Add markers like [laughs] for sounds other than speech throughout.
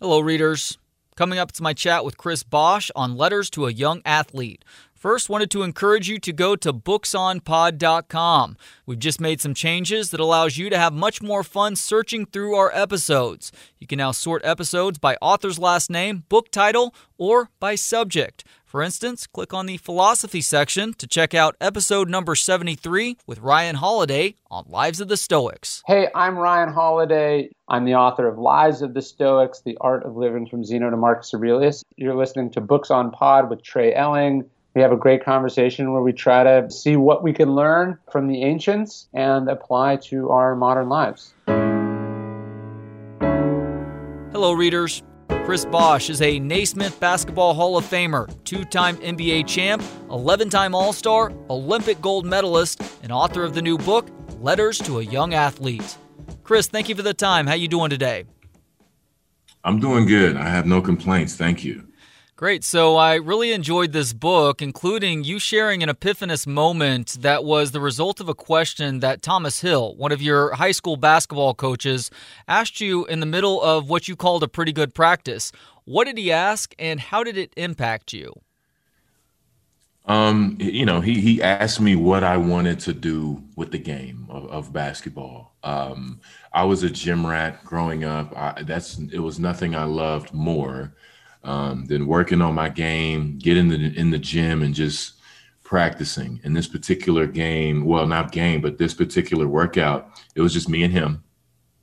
Hello, readers. Coming up, it's my chat with Chris Bosh on Letters to a Young Athlete. First, wanted to encourage you to go to booksonpod.com. We've just made some changes that allows you to have much more fun searching through our episodes. You can now sort episodes by author's last name, book title, or by subject. For instance, click on the philosophy section to check out episode number 73 with Ryan Holiday on Lives of the Stoics. Hey, I'm Ryan Holiday. I'm the author of Lives of the Stoics, The Art of Living from Zeno to Marcus Aurelius. You're listening to Books on Pod with Trey Elling. We have a great conversation where we try to see what we can learn from the ancients and apply to our modern lives. Hello, readers. Chris Bosh is a Naismith Basketball Hall of Famer, two time NBA champ, 11 time All Star, Olympic gold medalist, and author of the new book, Letters to a Young Athlete. Chris, thank you for the time. How you doing today? I'm doing good. I have no complaints. Thank you. Great. So I really enjoyed this book, including you sharing an epiphanous moment that was the result of a question that Thomas Hill, one of your high school basketball coaches, asked you in the middle of what you called a pretty good practice. What did he ask, and how did it impact you? Um, you know, he he asked me what I wanted to do with the game of, of basketball. Um, I was a gym rat growing up. I, that's it was nothing I loved more um, then working on my game, getting in the, in the gym and just practicing. In this particular game, well, not game, but this particular workout, it was just me and him.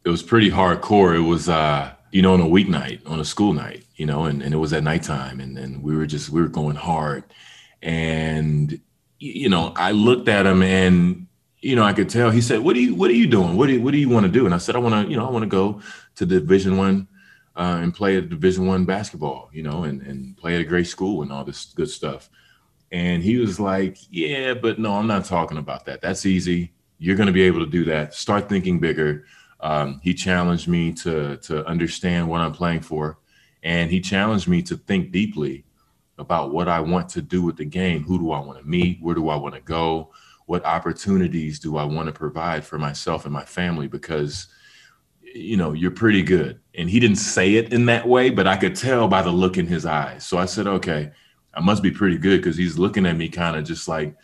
It was pretty hardcore. It was, uh, you know, on a weeknight, on a school night, you know, and, and it was at nighttime, and and we were just we were going hard, and you know, I looked at him and you know, I could tell. He said, "What are you What are you doing? What do you, What do you want to do?" And I said, "I want to, you know, I want to go to Division One uh, and play at Division One basketball, you know, and and play at a great school and all this good stuff. And he was like, "Yeah, but no, I'm not talking about that. That's easy. You're going to be able to do that. Start thinking bigger." Um, he challenged me to to understand what I'm playing for, and he challenged me to think deeply about what I want to do with the game. Who do I want to meet? Where do I want to go? What opportunities do I want to provide for myself and my family? Because you know, you're pretty good. And he didn't say it in that way, but I could tell by the look in his eyes. So I said, okay, I must be pretty good because he's looking at me kind of just like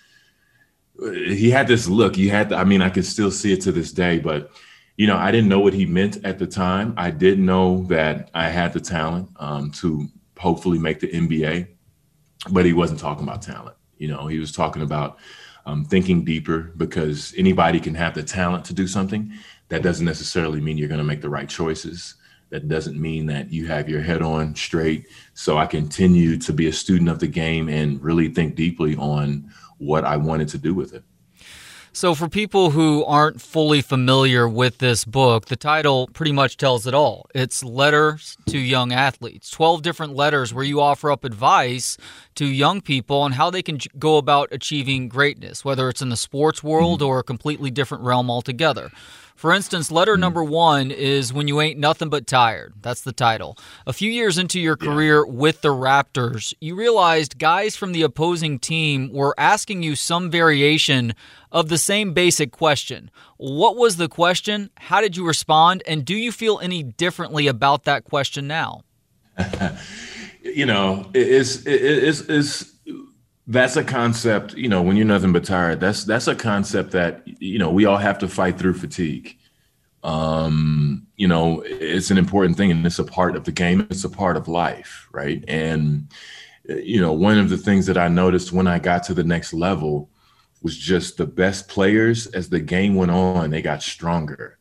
he had this look. He had, the, I mean, I can still see it to this day, but you know, I didn't know what he meant at the time. I did know that I had the talent um, to hopefully make the NBA, but he wasn't talking about talent. You know, he was talking about um, thinking deeper because anybody can have the talent to do something that doesn't necessarily mean you're going to make the right choices. That doesn't mean that you have your head on straight. So I continue to be a student of the game and really think deeply on what I wanted to do with it. So, for people who aren't fully familiar with this book, the title pretty much tells it all. It's Letters to Young Athletes, 12 different letters where you offer up advice to young people on how they can go about achieving greatness, whether it's in the sports world mm-hmm. or a completely different realm altogether. For instance, letter hmm. number one is When You Ain't Nothing But Tired. That's the title. A few years into your career yeah. with the Raptors, you realized guys from the opposing team were asking you some variation of the same basic question. What was the question? How did you respond? And do you feel any differently about that question now? [laughs] you know, it's, it's, it's, that's a concept you know when you're nothing but tired that's that's a concept that you know we all have to fight through fatigue. Um you know it's an important thing and it's a part of the game it's a part of life right? And you know one of the things that i noticed when i got to the next level was just the best players as the game went on they got stronger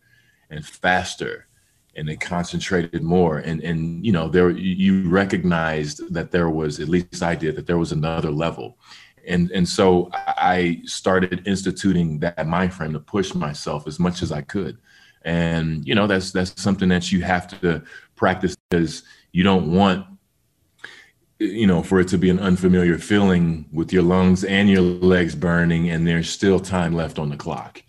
and faster and they concentrated more. And and you know there you recognized that there was at least i did that there was another level. And and so i started instituting that mind frame to push myself as much as i could. And you know that's that's something that you have to practice because you don't want you know for it to be an unfamiliar feeling with your lungs and your legs burning and there's still time left on the clock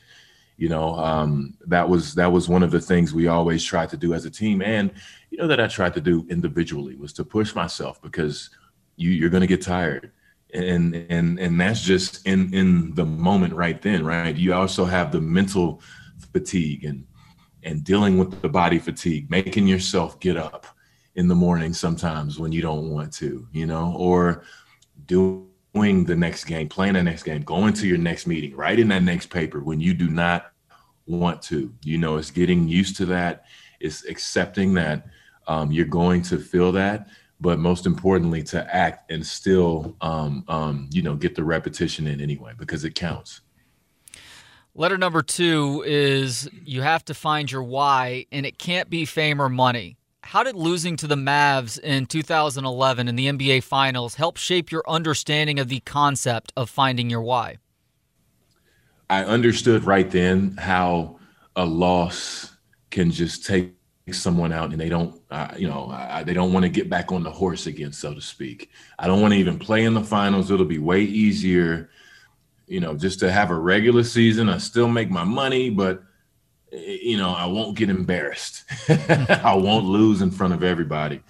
you know um, that was that was one of the things we always tried to do as a team. And you know that i tried to do individually was to push myself because you, you're going to get tired. And and and that's just in in the moment right then right? You also have the mental fatigue and and dealing with the body fatigue making yourself get up in the morning sometimes when you don't want to, you know, or doing the next game, playing the next game, going to your next meeting, writing that next paper when you do not want to. You know, it's getting used to that. It's accepting that um, you're going to feel that, but most importantly, to act and still, um, um, you know, get the repetition in anyway because it counts. Letter number two is you have to find your why, and it can't be fame or money. How did losing to the Mavs in 2011 in the NBA Finals help shape your understanding of the concept of finding your why? I understood right then how a loss can just take someone out and they don't, uh, you know, uh, they don't want to get back on the horse again, so to speak. I don't want to even play in the finals. It'll be way easier you know, just to have a regular season. I still make my money, but you know, I won't get embarrassed. [laughs] I won't lose in front of everybody.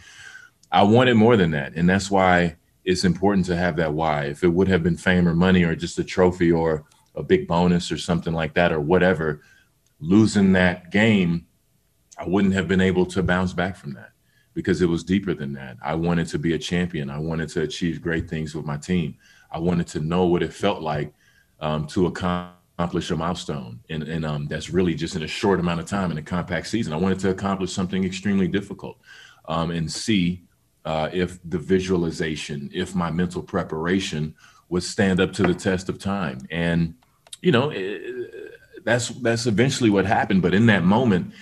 I wanted more than that, and that's why it's important to have that why. If it would have been fame or money or just a trophy or a big bonus or something like that or whatever, losing that game, I wouldn't have been able to bounce back from that because it was deeper than that. I wanted to be a champion. I wanted to achieve great things with my team. I wanted to know what it felt like um, to accomplish a milestone. And, and um, that's really just in a short amount of time in a compact season. I wanted to accomplish something extremely difficult um, and see uh, if the visualization, if my mental preparation would stand up to the test of time. And, you know, it, that's that's eventually what happened. But in that moment,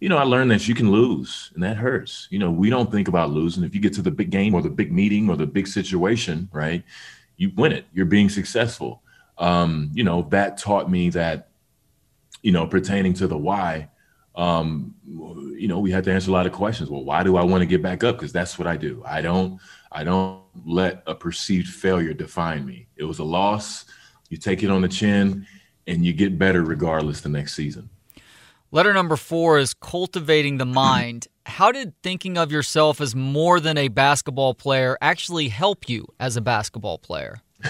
you know, I learned that you can lose and that hurts. You know, we don't think about losing. If you get to the big game or the big meeting or the big situation, right, you win it. You're being successful um, you know, that taught me that, you know, pertaining to the why, um, you know, we had to answer a lot of questions. Well, why do I want to get back up? Because that's what I do. I don't, I don't let a perceived failure define me. It was a loss. You take it on the chin, and you get better regardless the next season. Letter number four is cultivating the mind. How did thinking of yourself as more than a basketball player actually help you as a basketball player? [laughs]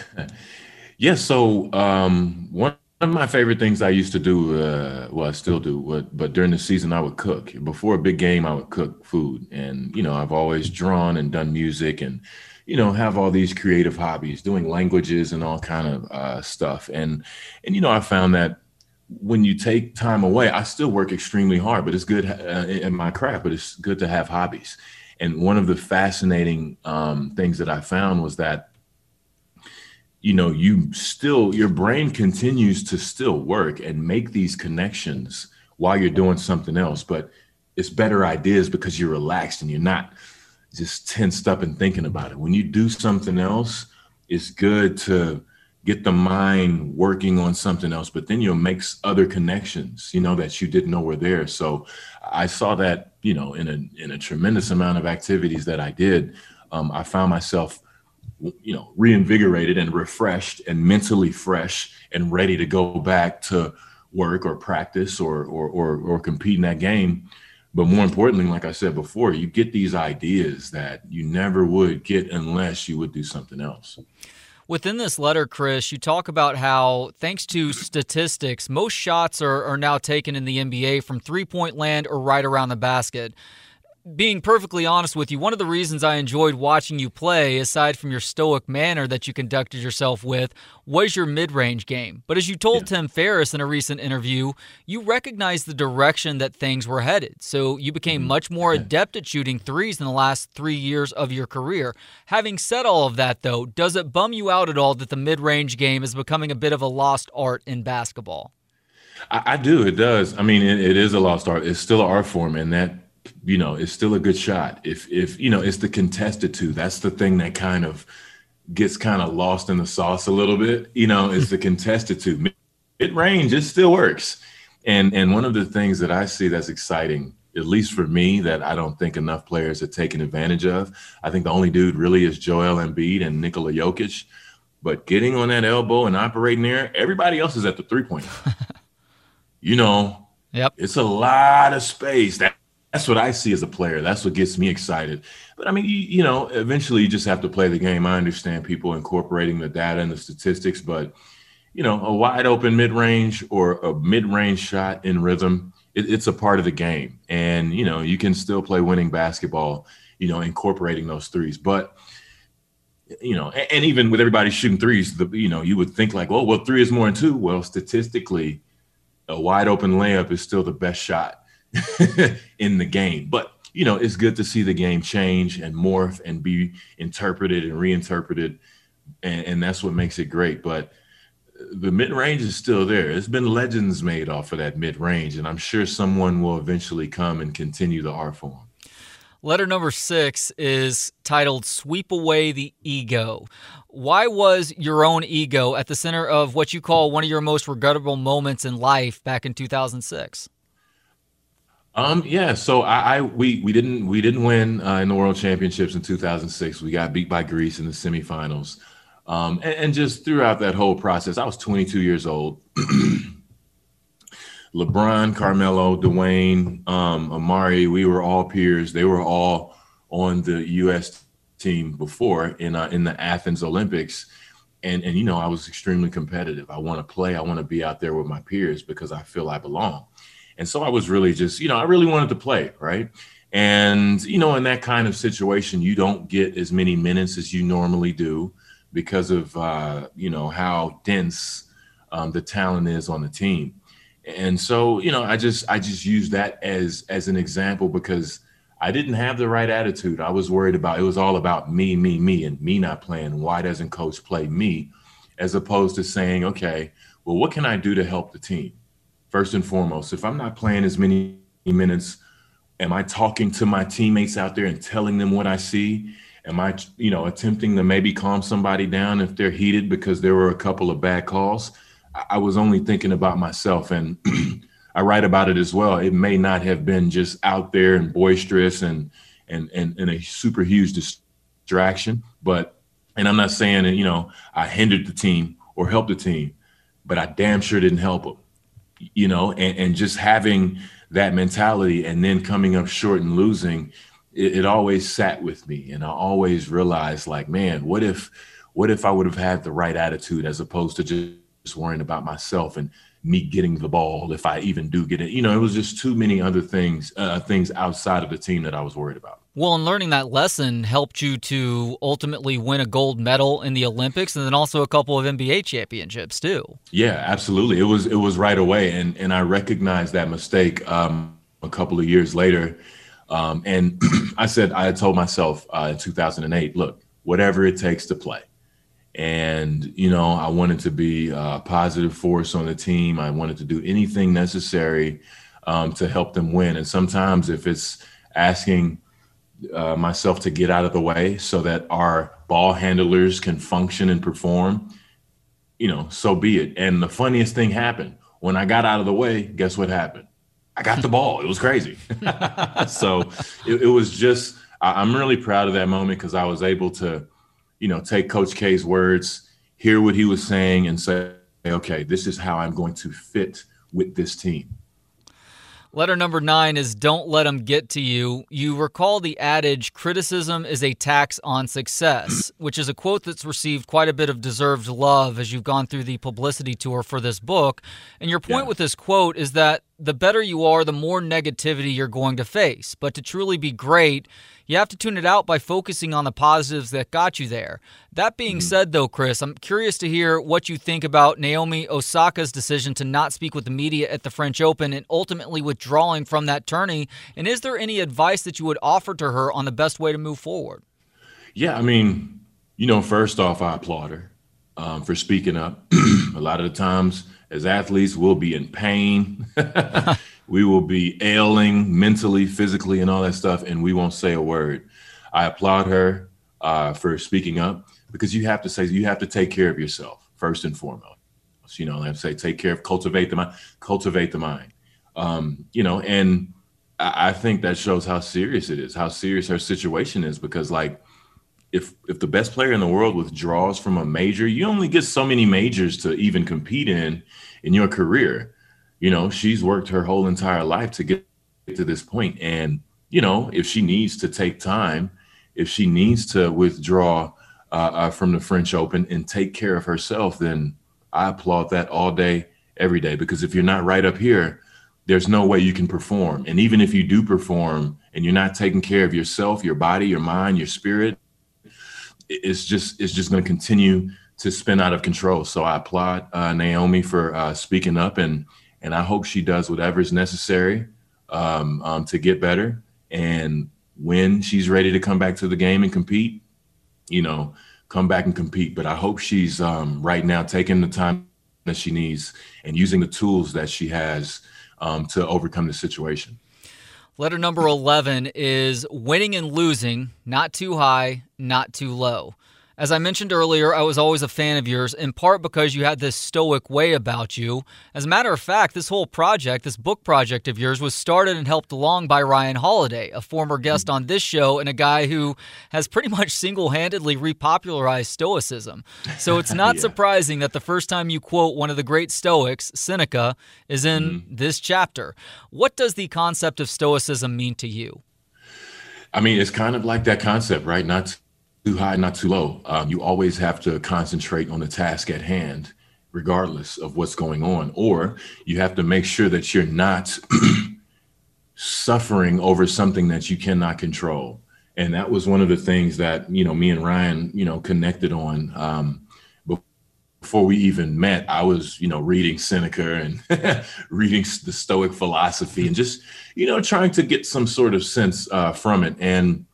Yes. So um, one of my favorite things I used to do, uh, well, I still do, but, but during the season I would cook. Before a big game, I would cook food, and you know I've always drawn and done music, and you know have all these creative hobbies, doing languages and all kind of uh, stuff, and and you know I found that when you take time away, I still work extremely hard, but it's good uh, in my craft, but it's good to have hobbies. And one of the fascinating um, things that I found was that you know you still your brain continues to still work and make these connections while you're doing something else but it's better ideas because you're relaxed and you're not just tensed up and thinking about it. When you do something else it's good to get the mind working on something else but then you'll make other connections you know that you didn't know were there. So i saw that you know in a in a tremendous amount of activities that i did um, i found myself you know reinvigorated and refreshed and mentally fresh and ready to go back to work or practice or or or, or compete in that game but more importantly like i said before you get these ideas that you never would get unless you would do something else. Within this letter, Chris, you talk about how, thanks to statistics, most shots are, are now taken in the NBA from three point land or right around the basket being perfectly honest with you, one of the reasons I enjoyed watching you play, aside from your stoic manner that you conducted yourself with, was your mid range game. But as you told yeah. Tim Ferriss in a recent interview, you recognized the direction that things were headed. So you became mm-hmm. much more adept at shooting threes in the last three years of your career. Having said all of that, though, does it bum you out at all that the mid range game is becoming a bit of a lost art in basketball? I, I do. It does. I mean, it, it is a lost art. It's still an art form, and that you know, it's still a good shot. If if you know, it's the contested two. That's the thing that kind of gets kind of lost in the sauce a little bit. You know, is the contested two. Mid range, it still works. And and one of the things that I see that's exciting, at least for me, that I don't think enough players are taking advantage of. I think the only dude really is Joel Embiid and Nikola Jokic. But getting on that elbow and operating there, everybody else is at the three point. [laughs] you know, yep. It's a lot of space. That that's what I see as a player. That's what gets me excited. But I mean, you, you, know, eventually you just have to play the game. I understand people incorporating the data and the statistics, but you know, a wide open mid range or a mid range shot in rhythm it, it's a part of the game, and you know you can still play winning basketball. You know, incorporating those threes, but you know, and, and, even with everybody shooting threes, the you know you would think like, oh, well, three is more than two. Well, statistically, a wide open layup is still the best shot [laughs] in the game. But you know, it's good to see the game change and morph and be interpreted and reinterpreted, and, and that's what makes it great. But the mid range is still there. It's been legends made off of that mid range, and I'm sure someone will eventually come and continue the art form. Letter number six is titled Sweep Away the Ego. Why was your own ego at the center of what you call one of your most regrettable moments in life back in 2006? Um, yeah, so I, I we we didn't we didn't win uh, in the World Championships in 2006. We got beat by Greece in the semifinals. Um, and, and, just throughout that whole process, I was 22 years old. [clears throat] LeBron, Carmelo, Dwayne, um, Amar'e, we were all peers. They were all on the U.S. team before in uh, in the Athens Olympics, and and you know I was extremely competitive. I want to play. I want to be out there with my peers because I feel I belong. And so I was really just you know I really wanted to play right. And you know in that kind of situation you don't get as many minutes as you normally do because of uh, you know how dense um, the talent is on the team. And so you know I just I just use that as as an example because I didn't have the right attitude. I was worried about it was all about me, me, me, and me not playing. Why doesn't coach play me? As opposed to saying, okay, well, what can I do to help the team? First and foremost, if I'm not playing as many minutes, am I talking to my teammates out there and telling them what I see? Am I, you know, attempting to maybe calm somebody down if they're heated because there were a couple of bad calls? I was only thinking about myself and [clears throat] I write about it as well. It may not have been just out there and boisterous and and and, and a super huge distraction, but and I'm not saying that you know I hindered the team or helped the team, but I damn sure didn't help them. You know, and, and just having that mentality and then coming up short and losing, it, it always sat with me, and I always realized like, man, what if what if I would have had the right attitude as opposed to just worrying about myself? And me getting the ball if I even do get it. You know, it was just too many other things, uh, things outside of the team that I was worried about. Well, and learning that lesson helped you to ultimately win a gold medal in the Olympics, and then also a couple of NBA championships too. Yeah, absolutely. It was it was right away, and and I recognized that mistake um, a couple of years later. Um, and [clears throat] I said I had told myself uh, in 2008, look, whatever it takes to play and you know i wanted to be a positive force on the team. I wanted to do anything necessary um, to help them win. And sometimes if it's asking uh, myself to get out of the way so that our ball handlers can function and perform you know so be it. And the funniest thing happened. When i got out of the way guess what happened? I got the ball. It was crazy. [laughs] So it, it was just I, i'm really proud of that moment because i was able to you know, take Coach K's words, hear what he was saying, and say, okay, this is how I'm going to fit with this team. Letter number nine is Don't Let Them Get to You. You recall the adage, criticism is a tax on success, [clears throat] which is a quote that's received quite a bit of deserved love as you've gone through the publicity tour for this book. And your point yeah. with this quote is that the better you are, the more negativity you're going to face. But to truly be great, you have to tune it out by focusing on the positives that got you there. That being mm-hmm. said, though, Chris, I'm curious to hear what you think about Naomi Osaka's decision to not speak with the media at the French Open and ultimately withdrawing from that tourney. And is there any advice that you would offer to her on the best way to move forward? Yeah, I mean, you know, first off, I applaud her um, for speaking up. [clears throat] a lot of the times, as athletes, we'll be in pain. [laughs] we will be ailing mentally, physically, and all that stuff, and we won't say a word. I applaud her uh, for speaking up because you have to say you have to take care of yourself first and foremost. You know, I say take care of, cultivate the mind, cultivate the mind. Um, you know, and I, I think that shows how serious it is, how serious her situation is, because like if if the best player in the world withdraws from a major, you only get so many majors to even compete in in your career you know, she's worked her whole entire life to get to this point. And, you know, if she needs to take time, if she needs to withdraw uh, uh, from the French Open and take care of herself, then I applaud that all day, every day. Because if you're not right up here, there's no way you can perform. And even if you do perform and you're not taking care of yourself, your body, your mind, your spirit, it's just it's just going to continue to spin out of control. So I applaud uh, Naomi for uh, speaking up, and and I hope she does whatever is necessary um, um, to get better. And when she's ready to come back to the game and compete, you know, come back and compete. But I hope she's um, right now taking the time that she needs and using the tools that she has um, to overcome the situation. Letter number 11 is winning and losing, not too high, not too low. As I mentioned earlier, I was always a fan of yours, in part because you had this stoic way about you. As a matter of fact, this whole project, this book project of yours, was started and helped along by Ryan Holiday, a former guest on this show and a guy who has pretty much single handedly repopularized Stoicism. So it's not [laughs] yeah. surprising that the first time you quote one of the great Stoics, Seneca, is in mm-hmm. this chapter. What does the concept of Stoicism mean to you? I mean, it's kind of like that concept, right? Not too high, not too low. Um, you always have to concentrate on the task at hand, regardless of what's going on. Or you have to make sure that you're not [clears throat] suffering over something that you cannot control. And that was one of the things that, you know, me and Ryan, you know, connected on. Um, before we even met, I was, you know, reading Seneca and [laughs] reading the Stoic philosophy and just, you know, trying to get some sort of sense uh, from it. And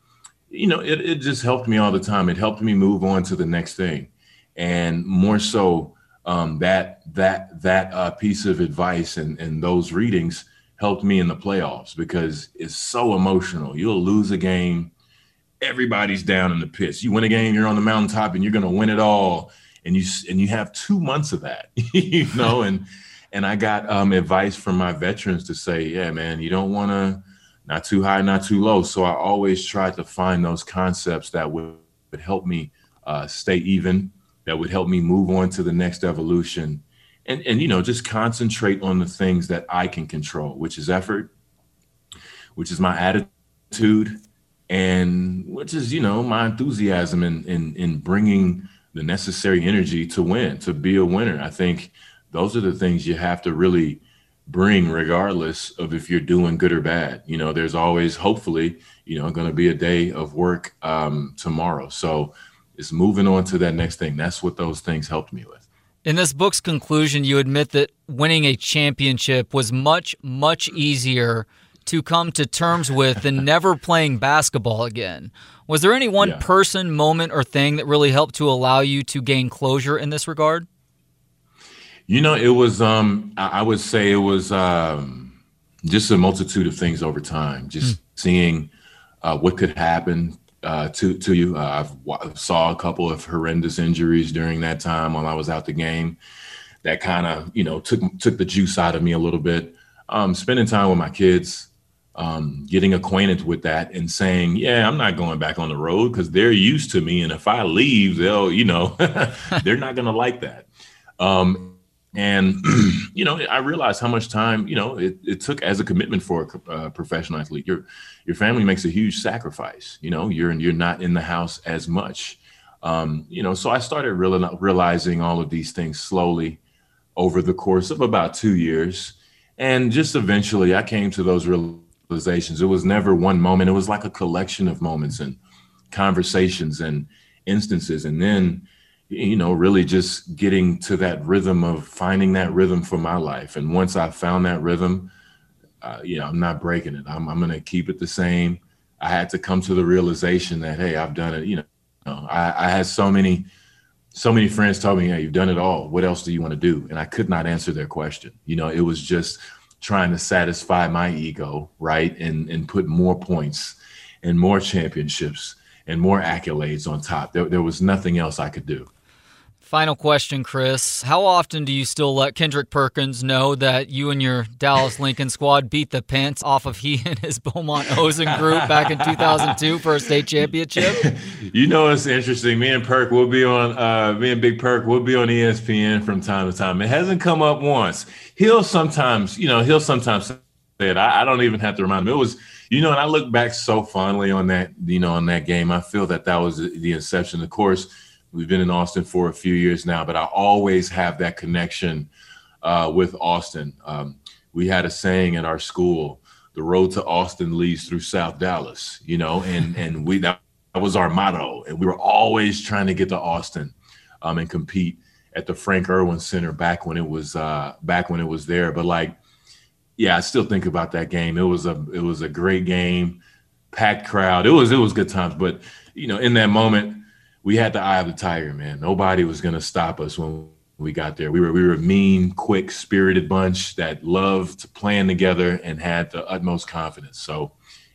you know, it, it just helped me all the time. It helped me move on to the next thing. And more so, um, that that that uh, piece of advice and, and those readings helped me in the playoffs because it's so emotional. You'll lose a game, everybody's down in the pits. You win a game, you're on the mountaintop, and you're going to win it all. And you and you have two months of that, [laughs] you know. And and I got um, advice from my veterans to say, yeah, man, you don't want to not too high, not too low. So I always tried to find those concepts that would, would help me uh, stay even, that would help me move on to the next evolution, and and you know just concentrate on the things that I can control, which is effort, which is my attitude, and which is you know my enthusiasm in in in bringing the necessary energy to win, to be a winner. I think those are the things you have to really bring regardless of if you're doing good or bad. You know there's always hopefully you know going to be a day of work um, tomorrow. So it's moving on to that next thing. That's what those things helped me with. In this book's conclusion you admit that winning a championship was much much easier to come to terms with than [laughs] never playing basketball again. Was there any one yeah. person moment or thing that really helped to allow you to gain closure in this regard you know, it was um I would say it was um just a multitude of things over time. Just mm. seeing uh, what could happen uh, to to you. Uh, I saw a couple of horrendous injuries during that time while I was out the game. That kind of you know took took the juice out of me a little bit. Um, spending time with my kids, um, getting acquainted with that, and saying, "Yeah, I'm not going back on the road because they're used to me, and if I leave, they'll you know [laughs] they're not going to like that." Um, and [clears throat] you know, I realized how much time you know it, it took as a commitment for a uh, professional athlete. Your your family makes a huge sacrifice. You know, you're you're not in the house as much. Um, you know, so I started real, realizing all of these things slowly over the course of about two years, and just eventually I came to those realizations. It was never one moment; it was like a collection of moments and conversations and instances, and then you know, really just getting to that rhythm of finding that rhythm for my life. And once I found that rhythm, uh, you know, I'm not breaking it. I'm, I'm going to keep it the same. I had to come to the realization that, hey, I've done it. You know, I, I had so many, so many friends told me, hey, you've done it all. What else do you want to do? And I could not answer their question. You know, it was just trying to satisfy my ego, right? And, and put more points and more championships and more accolades on top. There, there was nothing else I could do. Final question, Chris. How often do you still let Kendrick Perkins know that you and your Dallas Lincoln squad beat the pants off of he [laughs] and his Beaumont Ozen group back in 2002 for a state championship? [laughs] you know, it's interesting. Me and Perk will be on, uh, me and Big Perk will be on ESPN from time to time. It hasn't come up once. He'll sometimes, you know, he'll sometimes say it. I, I don't even have to remind him. It was, you know, and I look back so fondly on that, you know, on that game. I feel that that was the inception. Of course, We've been in Austin for a few years now, but I always have that connection uh, with Austin. Um, we had a saying at our school the road to austin leads through south dallas you know and [laughs] and we that was our motto and we were always trying to get to austin um, and compete at the frank Erwin center back when it was uh, back when it was there but like yeah i still think about that game it was a it was a great game packed crowd it was it was good times but you know in that moment we had the eye of the tiger man nobody was to stop us when we got there. We were we were a mean, quick, spirited bunch that loved playing together and had the utmost confidence. So,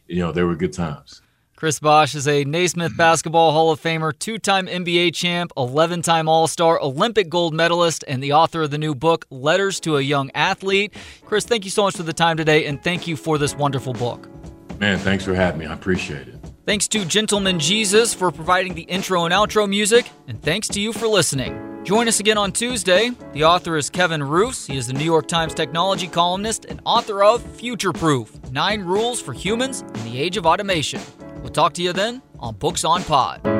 you know, there were good times. Chris Bosh is a Naismith mm-hmm. Basketball Hall of Famer, two time NBA champ, 11 time All Star, Olympic gold medalist, and the author of the new book, Letters to a Young Athlete. Chris, thank you so much for the time today, and thank you for this wonderful book. Man, thanks for having me. I appreciate it. Thanks to Gentleman Jesus for providing the intro and outro music, and thanks to you for listening. Join us again on Tuesday. The author is Kevin Roose. He is the New York Times technology columnist and author of Future Proof Nine Rules for Humans in the Age of Automation. We'll talk to you then on Books on Pod.